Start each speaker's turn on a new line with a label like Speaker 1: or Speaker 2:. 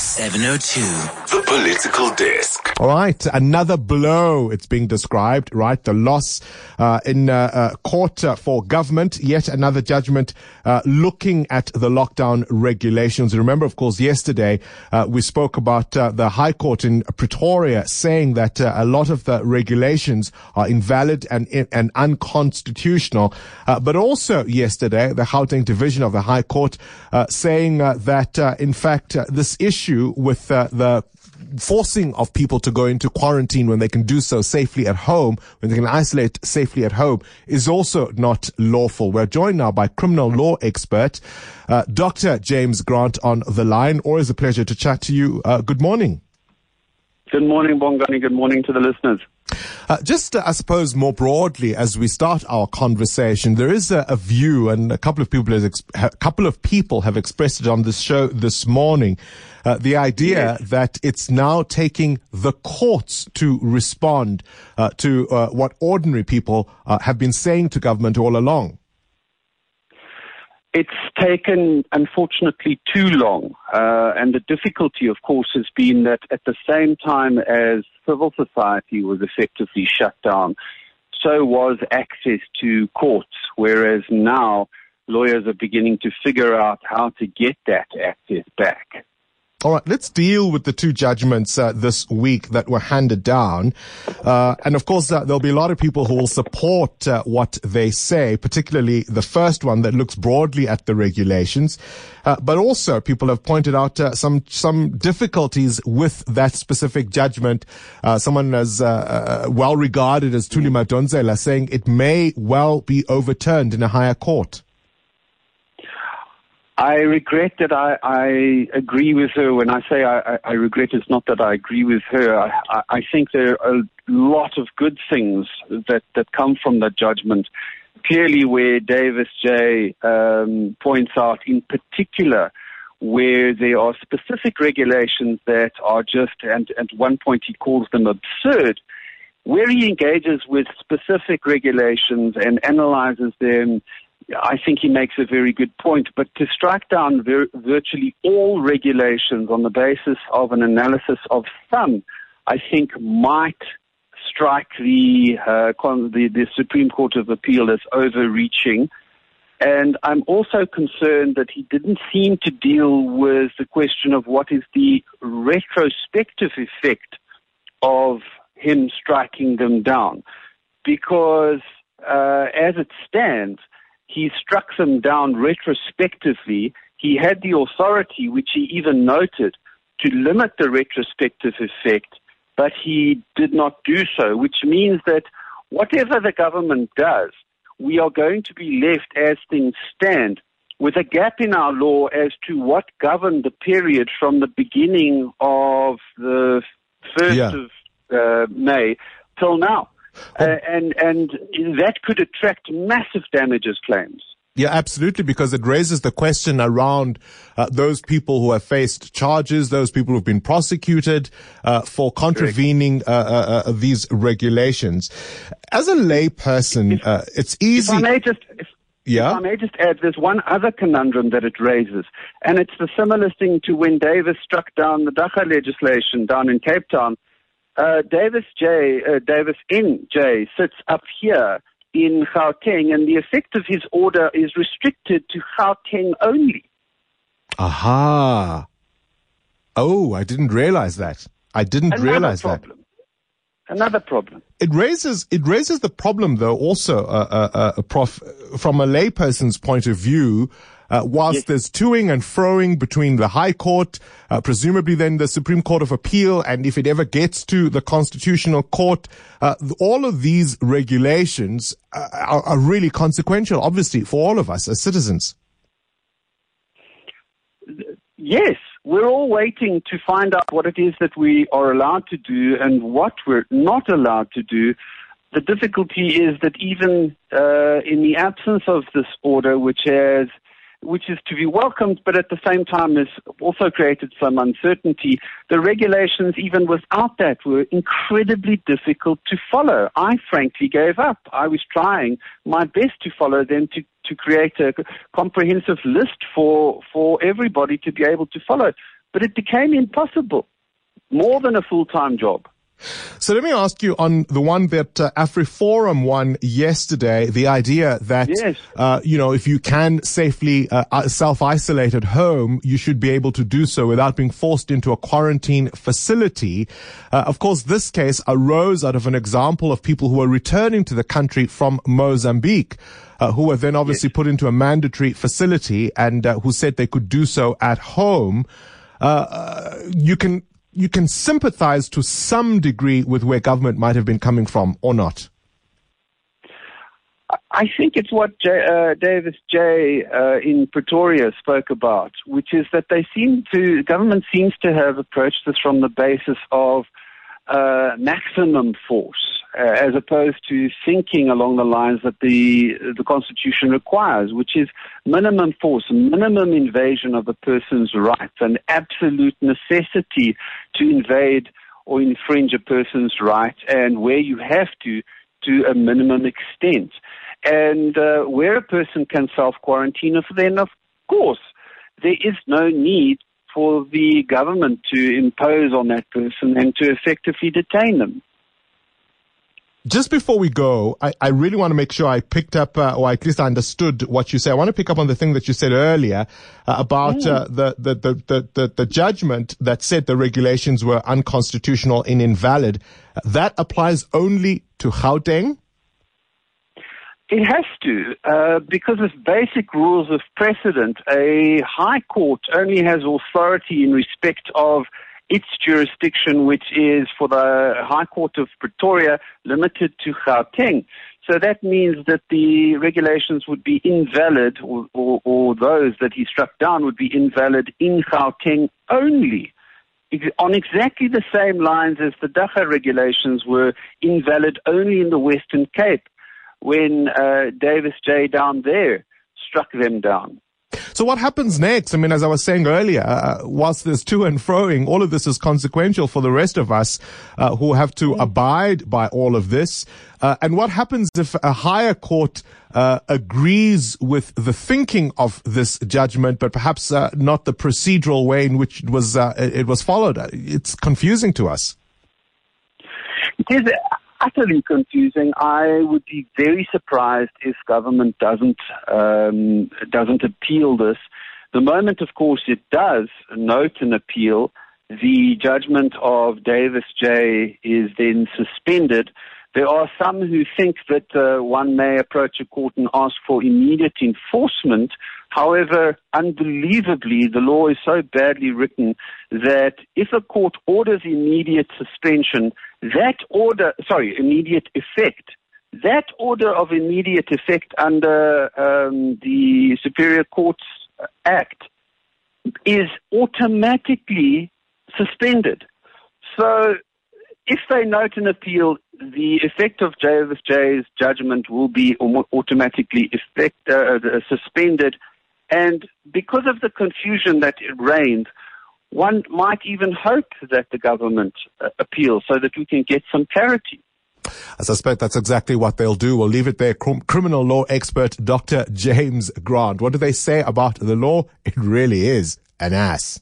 Speaker 1: 702. Political Desk.
Speaker 2: All right, another blow. It's being described, right? The loss uh, in uh, uh, court uh, for government. Yet another judgment uh, looking at the lockdown regulations. Remember, of course, yesterday uh, we spoke about the High Court in Pretoria saying that a lot of the regulations are invalid and and unconstitutional. but also yesterday, the Gauteng Division of the High Court saying that, in fact, this issue with the forcing of people to go into quarantine when they can do so safely at home, when they can isolate safely at home, is also not lawful. We're joined now by criminal law expert, uh, Dr. James Grant on the line. Always a pleasure to chat to you. Uh, good morning.
Speaker 3: Good morning, Bongani. Good morning to the listeners.
Speaker 2: Uh, just, uh, I suppose, more broadly, as we start our conversation, there is a, a view, and a couple of people, has, a couple of people have expressed it on this show this morning. Uh, the idea yes. that it's now taking the courts to respond uh, to uh, what ordinary people uh, have been saying to government all along.
Speaker 3: It's taken, unfortunately, too long. Uh, and the difficulty, of course, has been that at the same time as civil society was effectively shut down, so was access to courts, whereas now lawyers are beginning to figure out how to get that access back.
Speaker 2: All right, let's deal with the two judgments uh, this week that were handed down. Uh, and of course, uh, there'll be a lot of people who will support uh, what they say, particularly the first one that looks broadly at the regulations. Uh, but also, people have pointed out uh, some some difficulties with that specific judgment. someone as well regarded as Thuli Madonsela saying it may well be overturned in a higher court.
Speaker 3: I regret that I, I agree with her. When I say I, I regret, it's not that I agree with her. I, I think there are a lot of good things that, that come from that judgment. Clearly, where Davis J um, points out, in particular, where there are specific regulations that are just, and at one point he calls them absurd, where he engages with specific regulations and analyzes them I think he makes a very good point. But to strike down vir- virtually all regulations on the basis of an analysis of some, I think might strike the, uh, the, the Supreme Court of Appeal as overreaching. And I'm also concerned that he didn't seem to deal with the question of what is the retrospective effect of him striking them down. Because uh, as it stands, he struck them down retrospectively. He had the authority, which he even noted, to limit the retrospective effect, but he did not do so, which means that whatever the government does, we are going to be left as things stand with a gap in our law as to what governed the period from the beginning of the 1st yeah. of uh, May till now. Uh, and and that could attract massive damages claims.
Speaker 2: Yeah, absolutely, because it raises the question around uh, those people who have faced charges, those people who've been prosecuted uh, for contravening uh, uh, uh, these regulations. As a layperson, it's easy.
Speaker 3: If I may just, if, yeah. If I may just add, there's one other conundrum that it raises, and it's the similar thing to when Davis struck down the Dagga legislation down in Cape Town uh, Davis J, uh, Davis N J sits up here in Gauteng, and the effect of his order is restricted to Gauteng only.
Speaker 2: Aha. Oh, I didn't realize that. I didn't
Speaker 3: Another
Speaker 2: realize
Speaker 3: problem.
Speaker 2: that.
Speaker 3: Another problem.
Speaker 2: It raises it raises the problem, though. Also, uh, uh, uh, prof, from a layperson's point of view, uh, whilst yes. there's toing and froing between the High Court, uh, presumably then the Supreme Court of Appeal, and if it ever gets to the Constitutional Court, uh, all of these regulations uh, are, are really consequential, obviously, for all of us as citizens.
Speaker 3: Yes, we're all waiting to find out what it is that we are allowed to do and what we're not allowed to do. The difficulty is that even uh, in the absence of this order, which has which is to be welcomed, but at the same time has also created some uncertainty. The regulations, even without that, were incredibly difficult to follow. I frankly gave up. I was trying my best to follow them to, to create a comprehensive list for, for everybody to be able to follow. but it became impossible. More than a full time job.
Speaker 2: So let me ask you on the one that uh, AfriForum won yesterday, the idea that,
Speaker 3: yes.
Speaker 2: uh, you know, if you can safely uh, uh self-isolate at home, you should be able to do so without being forced into a quarantine facility. Uh, of course, this case arose out of an example of people who were returning to the country from Mozambique. Uh, who were then obviously yes. put into a mandatory facility and uh, who said they could do so at home. Uh, you can you can sympathize to some degree with where government might have been coming from or not?
Speaker 3: I think it's what J, uh, Davis J uh, in Pretoria spoke about, which is that they seem to, government seems to have approached this from the basis of maximum force uh, as opposed to thinking along the lines that the the Constitution requires, which is minimum force, minimum invasion of a person's rights, an absolute necessity to invade or infringe a person's rights, and where you have to, to a minimum extent. And uh, where a person can self quarantine, then of course there is no need for the government to impose on that person and to effectively detain them.
Speaker 2: Just before we go, I, I really want to make sure I picked up, uh, or at least I understood what you said. I want to pick up on the thing that you said earlier uh, about uh, the, the, the, the, the judgment that said the regulations were unconstitutional and invalid. That applies only to Gauteng?
Speaker 3: It has to, uh, because of basic rules of precedent. A high court only has authority in respect of its jurisdiction, which is for the High Court of Pretoria, limited to Gauteng. So that means that the regulations would be invalid, or, or, or those that he struck down would be invalid in Gauteng only on exactly the same lines as the Dagga regulations were invalid only in the Western Cape when uh, Davis J down there struck them down.
Speaker 2: So what happens next? I mean, as I was saying earlier, uh, whilst there's to and froing, all of this is consequential for the rest of us uh, who have to mm. abide by all of this. Uh, and what happens if a higher court uh, agrees with the thinking of this judgment, but perhaps uh, not the procedural way in which it was uh, it was followed? It's confusing to us.
Speaker 3: It is utterly confusing. I would be very surprised if government doesn't um, doesn't appeal this. The moment, of course, it does note an appeal, the judgment of Davis J is then suspended. There are some who think that uh, one may approach a court and ask for immediate enforcement. However, unbelievably, the law is so badly written that if a court orders immediate suspension, that order, sorry, immediate effect, that order of immediate effect under um, the Superior Courts Act is automatically suspended. So if they note an appeal, the effect of Davis J's judgment will be automatically effect, uh, uh, suspended. And because of the confusion that it reigned, one might even hope that the government uh, appeals so that we can get some clarity.
Speaker 2: I suspect that's exactly what they'll do. We'll leave it there. criminal law expert Dr. James Grant. What do they say about the law? It really is an ass.